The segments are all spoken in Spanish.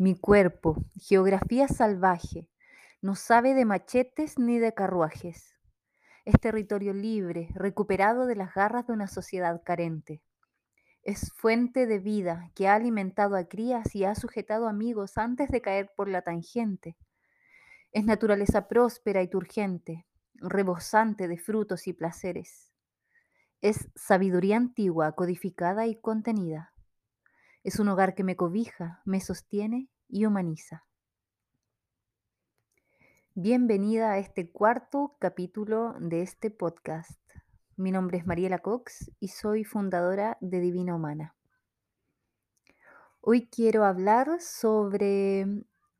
Mi cuerpo, geografía salvaje, no sabe de machetes ni de carruajes. Es territorio libre, recuperado de las garras de una sociedad carente. Es fuente de vida que ha alimentado a crías y ha sujetado amigos antes de caer por la tangente. Es naturaleza próspera y turgente, rebosante de frutos y placeres. Es sabiduría antigua, codificada y contenida. Es un hogar que me cobija, me sostiene y humaniza. Bienvenida a este cuarto capítulo de este podcast. Mi nombre es Mariela Cox y soy fundadora de Divina Humana. Hoy quiero hablar sobre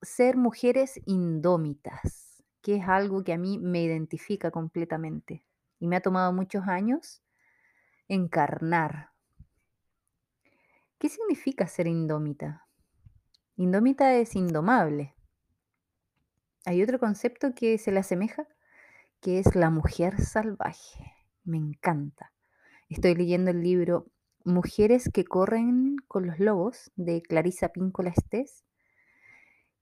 ser mujeres indómitas, que es algo que a mí me identifica completamente y me ha tomado muchos años encarnar, ¿Qué significa ser indómita? Indómita es indomable. Hay otro concepto que se le asemeja, que es la mujer salvaje. Me encanta. Estoy leyendo el libro Mujeres que corren con los lobos de Clarisa Píncola Estés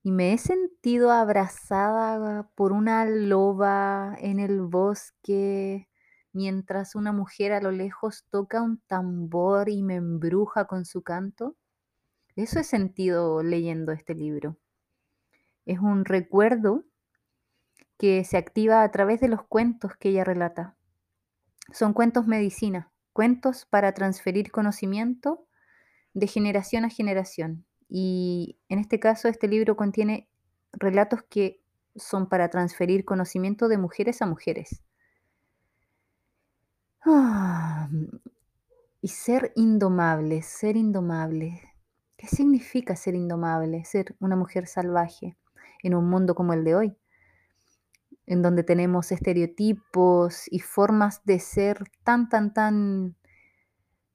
y me he sentido abrazada por una loba en el bosque mientras una mujer a lo lejos toca un tambor y me embruja con su canto? Eso he sentido leyendo este libro. Es un recuerdo que se activa a través de los cuentos que ella relata. Son cuentos medicina, cuentos para transferir conocimiento de generación a generación. Y en este caso, este libro contiene relatos que son para transferir conocimiento de mujeres a mujeres. Ah, y ser indomable, ser indomable. ¿Qué significa ser indomable? Ser una mujer salvaje en un mundo como el de hoy, en donde tenemos estereotipos y formas de ser tan, tan, tan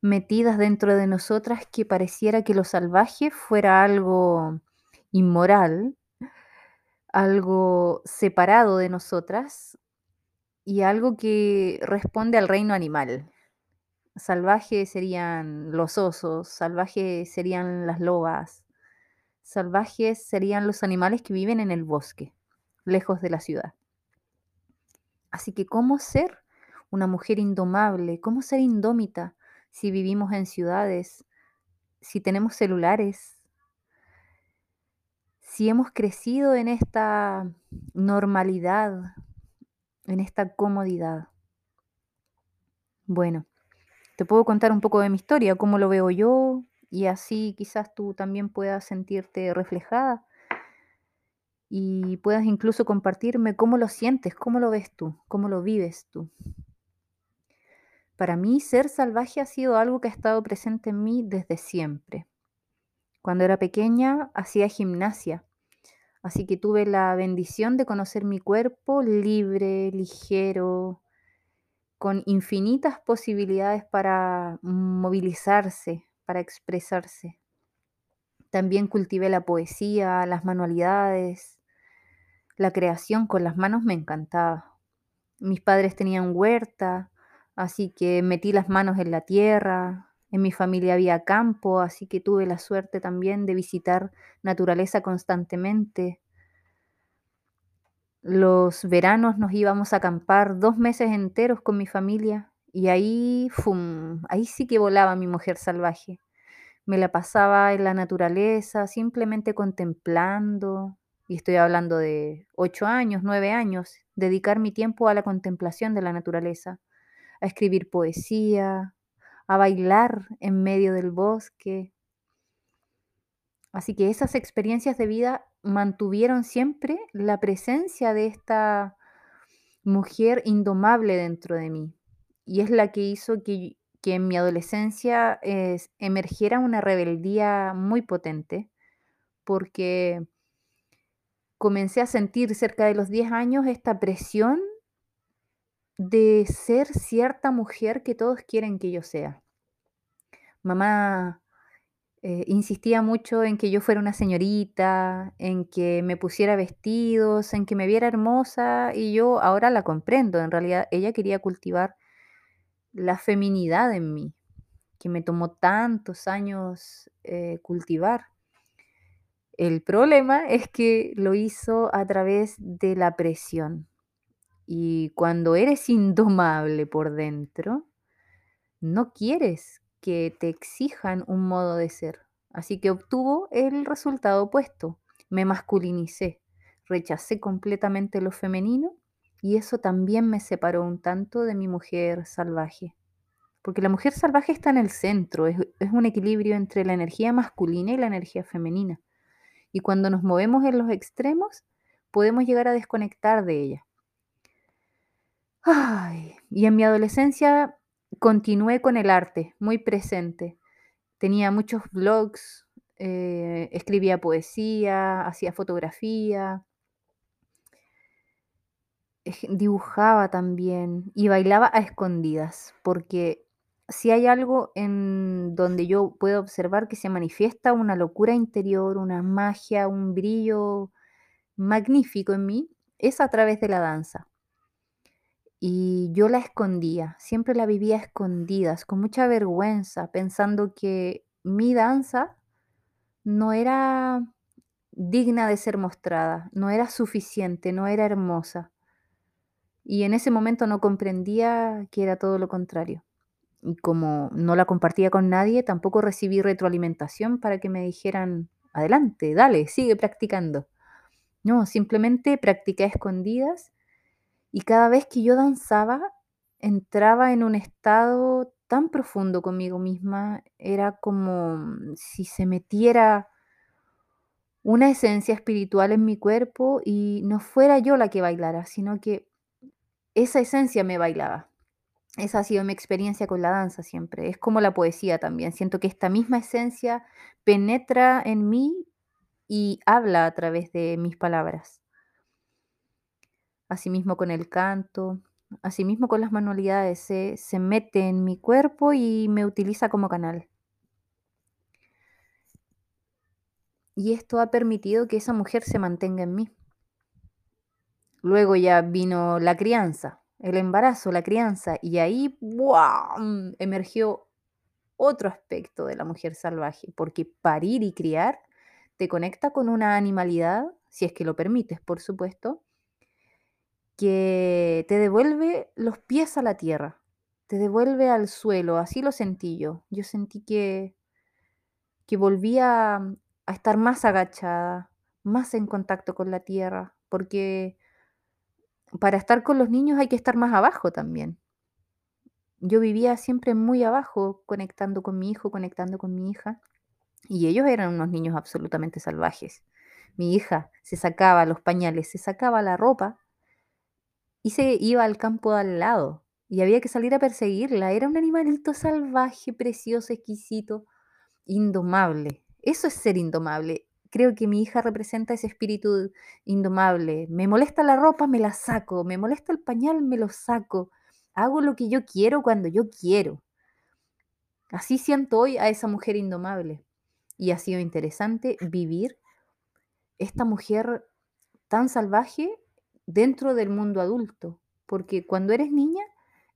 metidas dentro de nosotras que pareciera que lo salvaje fuera algo inmoral, algo separado de nosotras, y algo que responde al reino animal. Salvaje serían los osos, salvajes serían las lobas, salvajes serían los animales que viven en el bosque, lejos de la ciudad. Así que, ¿cómo ser una mujer indomable? ¿Cómo ser indómita si vivimos en ciudades, si tenemos celulares, si hemos crecido en esta normalidad en esta comodidad. Bueno, te puedo contar un poco de mi historia, cómo lo veo yo, y así quizás tú también puedas sentirte reflejada y puedas incluso compartirme cómo lo sientes, cómo lo ves tú, cómo lo vives tú. Para mí, ser salvaje ha sido algo que ha estado presente en mí desde siempre. Cuando era pequeña, hacía gimnasia Así que tuve la bendición de conocer mi cuerpo libre, ligero, con infinitas posibilidades para movilizarse, para expresarse. También cultivé la poesía, las manualidades, la creación con las manos me encantaba. Mis padres tenían huerta, así que metí las manos en la tierra. En mi familia había campo, así que tuve la suerte también de visitar naturaleza constantemente. Los veranos nos íbamos a acampar dos meses enteros con mi familia y ahí, ¡fum! ahí sí que volaba mi mujer salvaje. Me la pasaba en la naturaleza, simplemente contemplando, y estoy hablando de ocho años, nueve años, dedicar mi tiempo a la contemplación de la naturaleza, a escribir poesía, a bailar en medio del bosque, Así que esas experiencias de vida mantuvieron siempre la presencia de esta mujer indomable dentro de mí. Y es la que hizo que, en mi adolescencia emergiera una rebeldía muy potente, porque comencé a sentir cerca de los 10 años esta presión de ser cierta mujer que todos quieren que yo sea. Mamá eh, insistía mucho en que yo fuera una señorita, en que me pusiera vestidos, en que me viera hermosa y yo ahora la comprendo. En realidad ella quería cultivar la feminidad en mí, que me tomó tantos años eh, cultivar. El problema es que lo hizo a través de la presión. Y cuando eres indomable por dentro, no quieres que te exijan un modo de ser. Así que obtuvo el resultado opuesto. Me masculinicé, rechacé completamente lo femenino y eso también me separó un tanto de mi mujer salvaje. Porque la mujer salvaje está en el centro, es, es un equilibrio entre la energía masculina y la energía femenina. Y cuando nos movemos en los extremos, podemos llegar a desconectar de ella. Y en mi adolescencia continué con el arte, muy presente. Tenía muchos blogs, eh, escribía poesía, hacía fotografía, dibujaba también y bailaba a escondidas, porque si hay algo en donde yo puedo observar que se manifiesta una locura interior, una magia, un brillo magnífico en mí, es a través de la danza. Y yo la escondía, siempre la vivía escondidas, con mucha vergüenza, pensando que mi danza no era digna de ser mostrada, no era suficiente, no era hermosa. Y en ese momento no comprendía que era todo lo contrario. Y como no la compartía con nadie, tampoco recibí retroalimentación para que me dijeran, adelante, dale, sigue practicando. No, simplemente practiqué escondidas y cada vez que yo danzaba, entraba en un estado tan profundo conmigo misma, era como mm, si se metiera una esencia espiritual en mi cuerpo y no fuera yo la que bailara, sino que esa esencia me bailaba. Esa ha sido mi experiencia con la danza siempre. Es como la poesía también. Siento que esta misma esencia penetra en mí y habla a través de mis palabras. Asimismo con el canto, asimismo con las manualidades, se, se mete en mi cuerpo y me utiliza como canal. Y esto ha permitido que esa mujer se mantenga en mí. Luego ya vino la crianza, el embarazo, la crianza, y ahí ¡buam! emergió otro aspecto de la mujer salvaje, porque parir y criar te conecta con una animalidad, si es que lo permites, por supuesto, que te devuelve los pies a la tierra, te devuelve al suelo, así lo sentí yo. Yo sentí que, que volvía a estar más agachada, más en contacto con la tierra, porque para estar con los niños hay que estar más abajo también. Yo vivía siempre muy abajo, conectando con mi hijo, conectando con mi hija, y ellos eran unos niños absolutamente salvajes. Mi hija se sacaba los pañales, se sacaba la ropa y se iba al campo de al lado. Y había que salir a perseguirla. Era un animalito salvaje, precioso, exquisito, indomable. Eso es ser indomable. Creo que mi hija representa ese espíritu indomable. Me molesta la ropa, me la saco. Me molesta el pañal, me lo saco. Hago lo que yo quiero cuando yo quiero. Así siento hoy a esa mujer indomable. Y ha sido interesante vivir esta mujer tan salvaje dentro del mundo adulto, porque cuando eres niña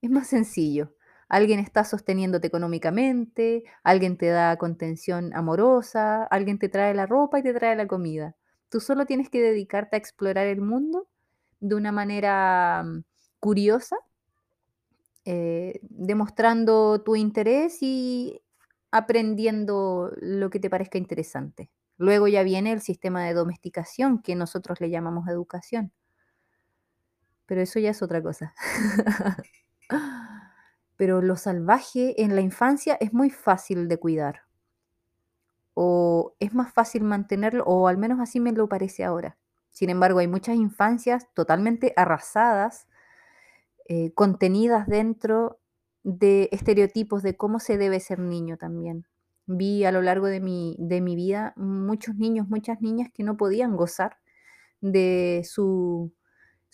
es más sencillo. Alguien está sosteniéndote económicamente, alguien te da contención amorosa, alguien te trae la ropa y te trae la comida. Tú solo tienes que dedicarte a explorar el mundo de una manera mm, curiosa, eh, demostrando tu interés y aprendiendo lo que te parezca interesante. Luego ya viene el sistema de domesticación que nosotros le llamamos educación. Pero eso ya es otra cosa. Pero lo salvaje en la infancia es muy fácil de cuidar. O es más fácil mantenerlo, o al menos así me lo parece ahora. Sin embargo, hay muchas infancias totalmente arrasadas, eh, contenidas dentro de estereotipos de cómo se debe ser niño también. Vi a lo largo de mi, de mi vida muchos niños, muchas niñas que no podían gozar de su,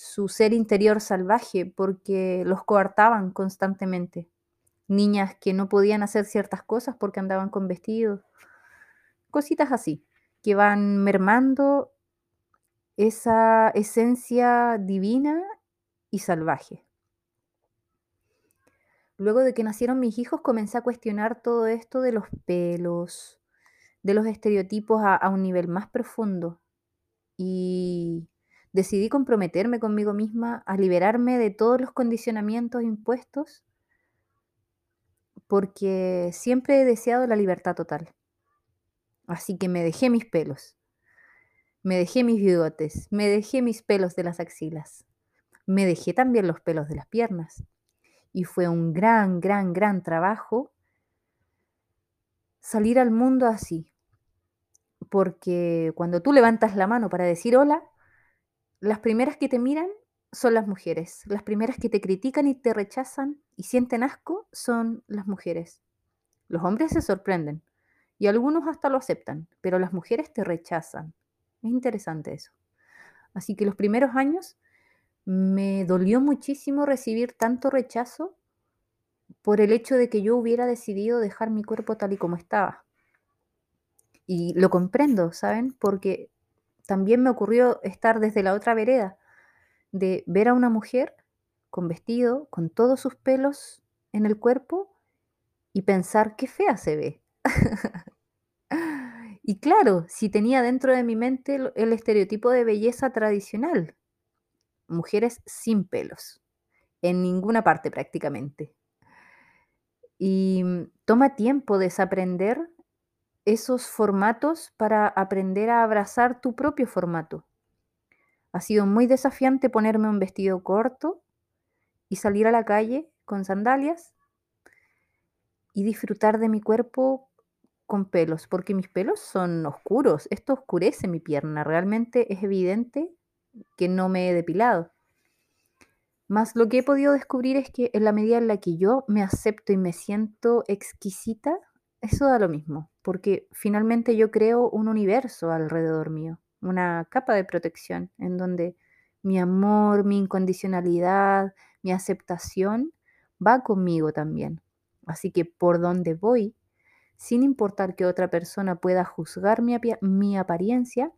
su ser interior salvaje porque los coartaban constantemente. Niñas que no podían hacer ciertas cosas porque andaban con vestidos. Cositas así, que van mermando esa esencia divina y salvaje. Luego de que nacieron mis hijos comencé a cuestionar todo esto de los pelos, de los estereotipos a, un nivel más profundo y decidí comprometerme conmigo misma a liberarme de todos los condicionamientos impuestos porque siempre he deseado la libertad total. Así que me dejé mis pelos, me dejé mis bigotes, me dejé mis pelos de las axilas, me dejé también los pelos de las piernas. Y fue un gran, gran, gran trabajo salir al mundo así. Porque cuando tú levantas la mano para decir hola, las primeras que te miran son las mujeres. Las primeras que te critican y te rechazan y sienten asco son las mujeres. Los hombres se sorprenden y algunos hasta lo aceptan, pero las mujeres te rechazan. Es interesante eso. Así que los primeros años me dolió muchísimo recibir tanto rechazo por el hecho de que yo hubiera decidido dejar mi cuerpo tal y como estaba. Y lo comprendo, ¿saben? Porque también me ocurrió estar desde la otra vereda, de ver a una mujer con vestido, con todos sus pelos en el cuerpo y pensar qué fea se ve. y claro, si tenía dentro de mi mente el, estereotipo de belleza tradicional, mujeres sin pelos, en ninguna parte prácticamente. Y mm, toma tiempo desaprender esos formatos para aprender a abrazar tu propio formato. Ha sido muy desafiante ponerme un vestido corto y salir a la calle con sandalias y disfrutar de mi cuerpo con pelos, porque mis pelos son oscuros. Esto oscurece mi pierna. Realmente es evidente que no me he depilado. Más lo que he podido descubrir es que en la medida en la que yo me acepto y me siento exquisita, eso da lo mismo, porque finalmente yo creo un universo alrededor mío, una capa de protección en donde mi amor, mi incondicionalidad, mi aceptación va conmigo también. Así que por donde voy, sin importar que otra persona pueda juzgar mi, mi apariencia,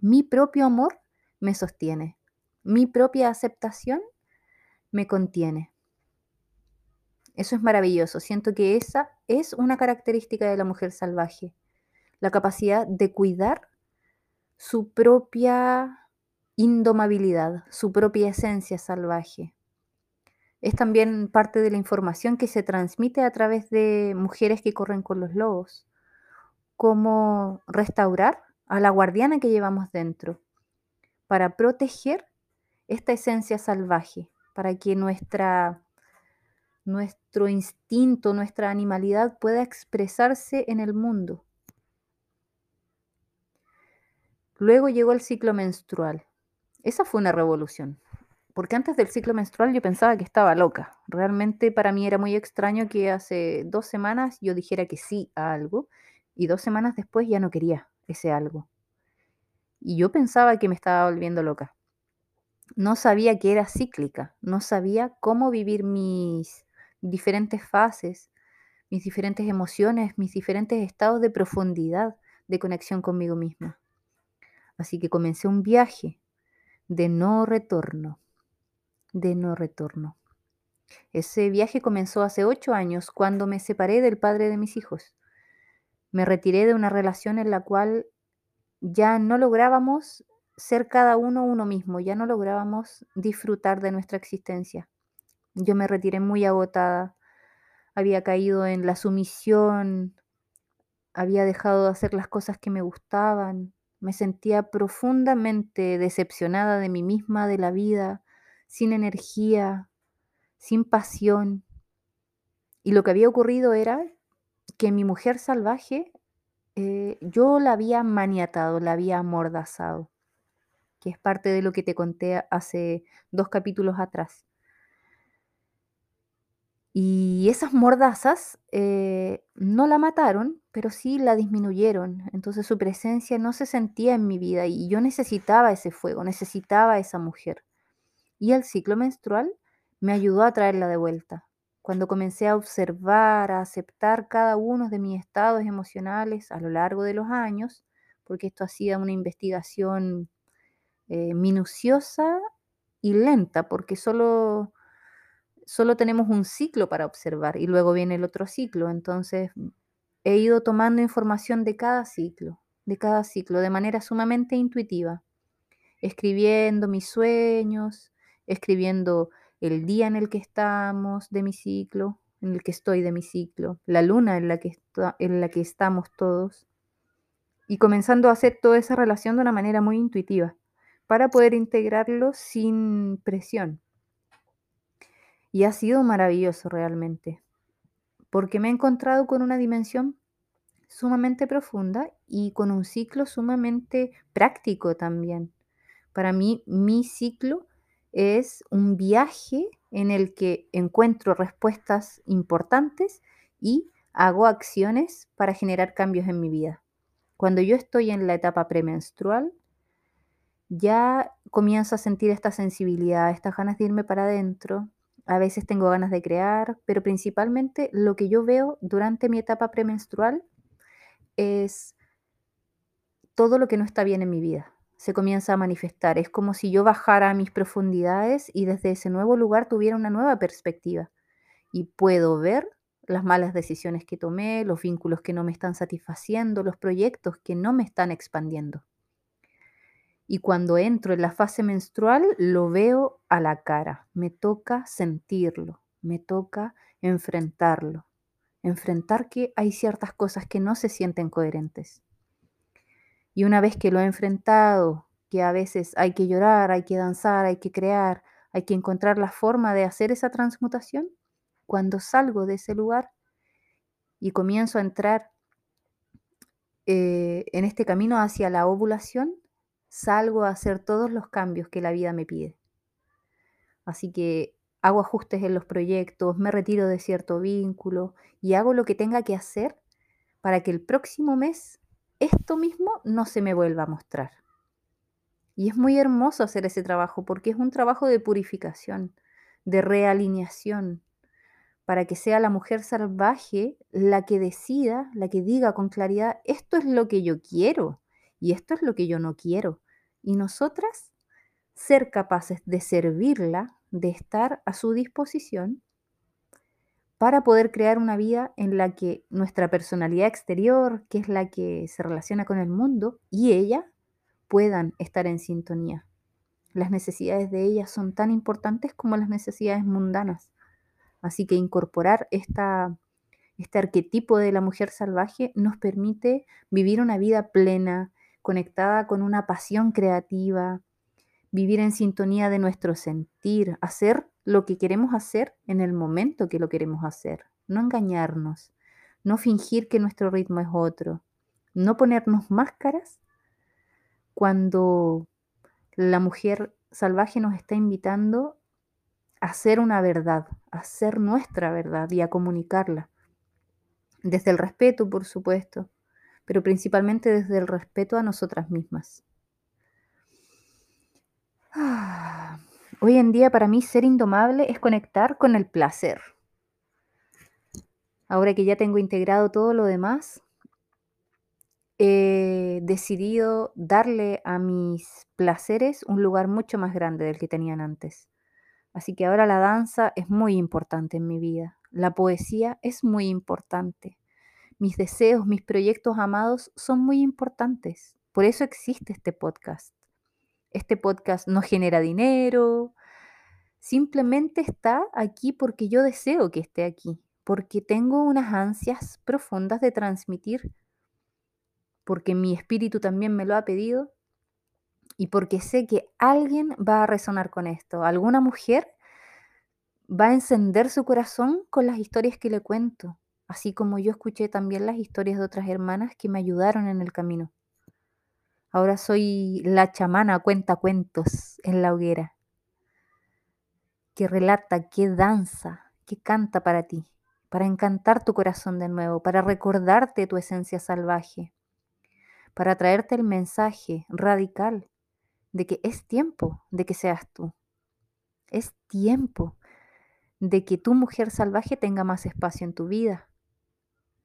mi propio amor me sostiene. Mi propia aceptación me contiene. Eso es maravilloso. Siento que esa es una característica de la mujer salvaje. La capacidad de cuidar su propia indomabilidad, su propia esencia salvaje. Es también parte de la información que se transmite a través de mujeres que corren con los lobos. Cómo restaurar a la guardiana que llevamos dentro para proteger esta esencia salvaje, para que nuestra, nuestro instinto, nuestra animalidad pueda expresarse en el mundo. Luego llegó el ciclo menstrual. Esa fue una revolución, porque antes del ciclo menstrual yo pensaba que estaba loca. Realmente para mí era muy extraño que hace dos semanas yo dijera que sí a algo y dos semanas después ya no quería ese algo. Y yo pensaba que me estaba volviendo loca. No sabía que era cíclica, no sabía cómo vivir mis diferentes fases, mis diferentes emociones, mis diferentes estados de profundidad de conexión conmigo misma. Así que comencé un viaje de no retorno, de no retorno. Ese viaje comenzó hace ocho años cuando me separé del padre de mis hijos. Me retiré de una relación en la cual ya no lográbamos ser cada uno uno mismo, ya no lográbamos disfrutar de nuestra existencia. Yo me retiré muy agotada, había caído en la sumisión, había dejado de hacer las cosas que me gustaban, me sentía profundamente decepcionada de mí misma, de la vida, sin energía, sin pasión. Y lo que había ocurrido era que mi mujer salvaje eh, yo la había maniatado, la había amordazado, que es parte de lo que te conté hace dos capítulos atrás. Y esas mordazas eh, no la mataron, pero sí la disminuyeron. Entonces su presencia no se sentía en mi vida y yo necesitaba ese fuego, necesitaba esa mujer. Y el ciclo menstrual me ayudó a traerla de vuelta cuando comencé a observar, a aceptar cada uno de mis estados emocionales a lo largo de los años, porque esto hacía una investigación eh, minuciosa y lenta, porque solo, solo tenemos un ciclo para observar y luego viene el otro ciclo. Entonces he ido tomando información de cada ciclo, de cada ciclo, de manera sumamente intuitiva, escribiendo mis sueños, escribiendo el día en el que estamos de mi ciclo, en el que estoy de mi ciclo, la luna en la que, en la que estamos todos, y comenzando a hacer toda esa relación de una manera muy intuitiva, para poder integrarlo sin presión. Y ha sido maravilloso realmente, porque me he encontrado con una dimensión sumamente profunda y con un ciclo sumamente práctico también. Para mí, mi ciclo es un viaje en el que encuentro respuestas importantes y hago acciones para generar cambios en mi vida. Cuando yo estoy en la etapa premenstrual, ya comienzo a sentir esta sensibilidad, estas ganas de irme para adentro, a veces tengo ganas de crear, pero principalmente lo que yo veo durante mi etapa premenstrual es todo lo que no está bien en mi vida. Se comienza a manifestar. Es como si yo bajara a mis profundidades y desde ese nuevo lugar tuviera una nueva perspectiva. Y puedo ver las malas decisiones que tomé, los vínculos que no me están satisfaciendo, los proyectos que no me están expandiendo. Y cuando entro en la fase menstrual, lo veo a la cara. Me toca sentirlo, me toca enfrentarlo. Enfrentar que hay ciertas cosas que no se sienten coherentes. Y una vez que lo he enfrentado, que a veces hay que llorar, hay que danzar, hay que crear, hay que encontrar la forma de hacer esa transmutación, cuando salgo de ese lugar y comienzo a entrar eh, en este camino hacia la ovulación, salgo a hacer todos los cambios que la vida me pide. Así que hago ajustes en los proyectos, me retiro de cierto vínculo y hago lo que tenga que hacer para que el próximo mes esto mismo no se me vuelva a mostrar. Y es muy hermoso hacer ese trabajo porque es un trabajo de purificación, de realineación, para que sea la mujer salvaje la que decida, la que diga con claridad, esto es lo que yo quiero y esto es lo que yo no quiero. Y nosotras ser capaces de servirla, de estar a su disposición para poder crear una vida en la que nuestra personalidad exterior, que es la que se relaciona con el mundo, y ella puedan estar en sintonía. Las necesidades de ella son tan importantes como las necesidades mundanas. Así que incorporar esta este arquetipo de la mujer salvaje nos permite vivir una vida plena, conectada con una pasión creativa, vivir en sintonía de nuestro sentir, hacer lo que queremos hacer en el momento que lo queremos hacer, no engañarnos, no fingir que nuestro ritmo es otro, no ponernos máscaras cuando la mujer salvaje nos está invitando a ser una verdad, a ser nuestra verdad y a comunicarla. Desde el respeto, por supuesto, pero principalmente desde el respeto a nosotras mismas. Hoy en día para mí ser indomable es conectar con el placer. Ahora que ya tengo integrado todo lo demás, he decidido darle a mis placeres un lugar mucho más grande del que tenían antes. Así que ahora la danza es muy importante en mi vida. La poesía es muy importante. Mis deseos, mis proyectos amados son muy importantes. Por eso existe este podcast. Este podcast no genera dinero, simplemente está aquí porque yo deseo que esté aquí, porque tengo unas ansias profundas de transmitir, porque mi espíritu también me lo ha pedido y porque sé que alguien va a resonar con esto. Alguna mujer va a encender su corazón con las historias que le cuento, así como yo escuché también las historias de otras hermanas que me ayudaron en el camino. Ahora soy la chamana cuenta cuentos en la hoguera, que relata, que danza, que canta para ti, para encantar tu corazón de nuevo, para recordarte tu esencia salvaje, para traerte el mensaje radical de que es tiempo de que seas tú. Es tiempo de que tu mujer salvaje tenga más espacio en tu vida.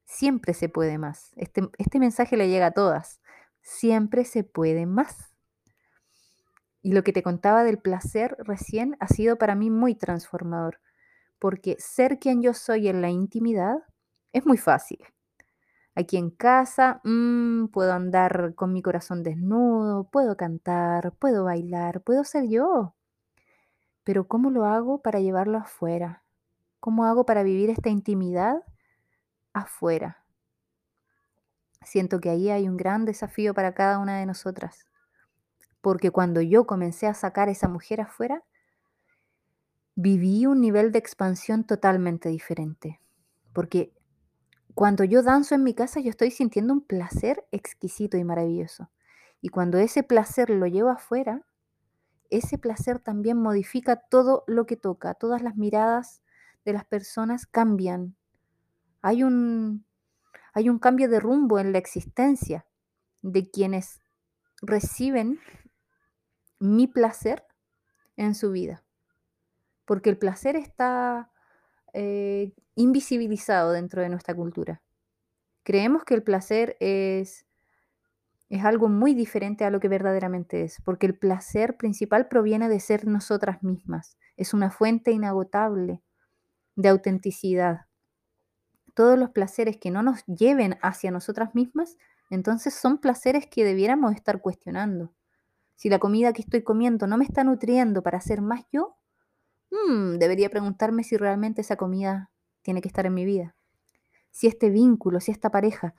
Siempre se puede más. Este, este mensaje le llega a todas siempre se puede más. Y lo que te contaba del placer recién ha sido para mí muy transformador, porque ser quien yo soy en la intimidad es muy fácil. Aquí en casa mm, puedo andar con mi corazón desnudo, puedo cantar, puedo bailar, puedo ser yo. Pero ¿cómo lo hago para llevarlo afuera? ¿Cómo hago para vivir esta intimidad afuera? Siento que ahí hay un gran desafío para cada una de nosotras. Porque cuando yo comencé a sacar a esa mujer afuera, viví un nivel de expansión totalmente diferente. Porque cuando yo danzo en mi casa, yo estoy sintiendo un placer exquisito y maravilloso. Y cuando ese placer lo llevo afuera, ese placer también modifica todo lo que toca, todas las miradas de las personas cambian. Hay un, hay un cambio de rumbo en la existencia de quienes reciben mi placer en su vida. Porque el placer está eh, invisibilizado dentro de nuestra cultura. Creemos que el placer es, es algo muy diferente a lo que verdaderamente es, porque el placer principal proviene de ser nosotras mismas. Es una fuente inagotable de autenticidad. Todos los placeres que no nos lleven hacia nosotras mismas, entonces son placeres que debiéramos estar cuestionando. Si la comida que estoy comiendo no me está nutriendo para ser más yo, mm, debería preguntarme si realmente esa comida tiene que estar en mi vida. Si este vínculo, si esta pareja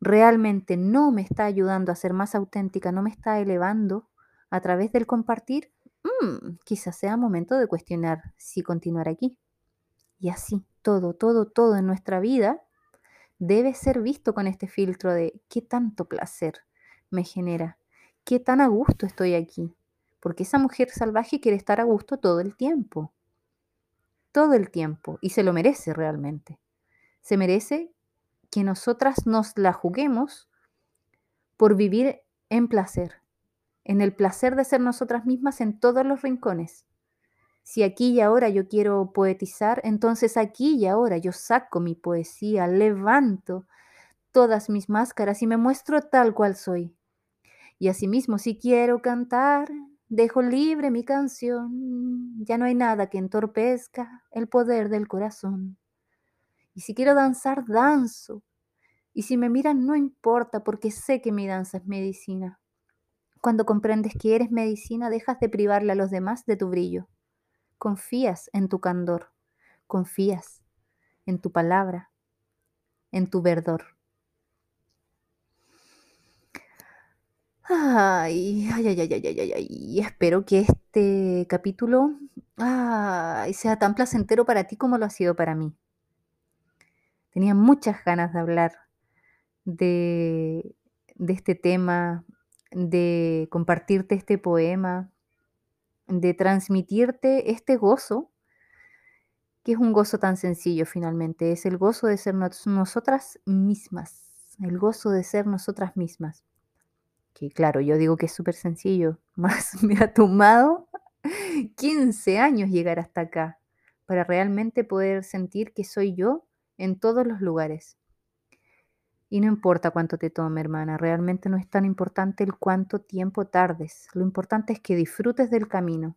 realmente no me está ayudando a ser más auténtica, no me está elevando a través del compartir, mm, quizás sea momento de cuestionar si continuar aquí. Y así, todo, todo, todo en nuestra vida debe ser visto con este filtro de qué tanto placer me genera, qué tan a gusto estoy aquí. Porque esa mujer salvaje quiere estar a gusto todo el tiempo. Todo el tiempo. Y se lo merece realmente. Se merece que nosotras nos la juguemos por vivir en placer. En el placer de ser nosotras mismas en todos los rincones. Si aquí y ahora yo quiero poetizar, entonces aquí y ahora yo saco mi poesía, levanto todas mis máscaras y me muestro tal cual soy. Y asimismo, si quiero cantar, dejo libre mi canción. Ya no hay nada que entorpezca el poder del corazón. Y si quiero danzar, danzo. Y si me miran, no importa, porque sé que mi danza es medicina. Cuando comprendes que eres medicina, dejas de privarle a los demás de tu brillo confías en tu candor, confías en tu palabra, en tu verdor. Ay, ay, ay, ay, ay, ay, ay, espero que este capítulo sea tan placentero para ti como lo ha sido para mí. Tenía muchas ganas de hablar de, de este tema, de compartirte este poema, de transmitirte este gozo, que es un gozo tan sencillo finalmente, es el gozo de ser nosotras mismas, el gozo de ser nosotras mismas. Que claro, yo digo que es súper sencillo, más me ha tomado 15 años llegar hasta acá para realmente poder sentir que soy yo en todos los lugares. Y no importa cuánto te tome, hermana, realmente no es tan importante el cuánto tiempo tardes. Lo importante es que disfrutes del camino,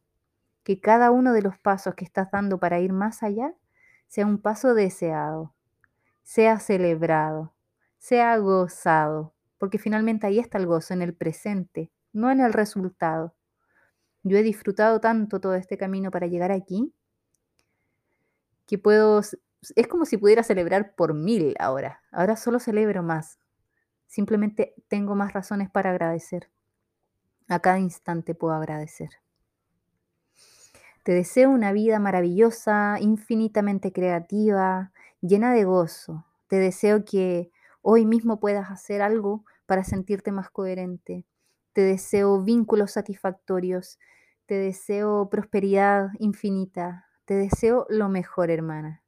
que cada uno de los pasos que estás dando para ir más allá sea un paso deseado, sea celebrado, sea gozado, porque finalmente ahí está el gozo, en el presente, no en el resultado. Yo he disfrutado tanto todo este camino para llegar aquí que puedo es como si pudiera celebrar por mil ahora. Ahora solo celebro más. Simplemente tengo más razones para agradecer. A cada instante puedo agradecer. Te deseo una vida maravillosa, infinitamente creativa, llena de gozo. Te deseo que hoy mismo puedas hacer algo para sentirte más coherente. Te deseo vínculos satisfactorios. Te deseo prosperidad infinita. Te deseo lo mejor, hermana.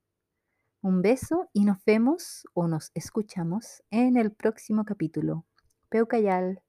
Un beso y nos vemos o nos escuchamos en el próximo capítulo. Peucayal.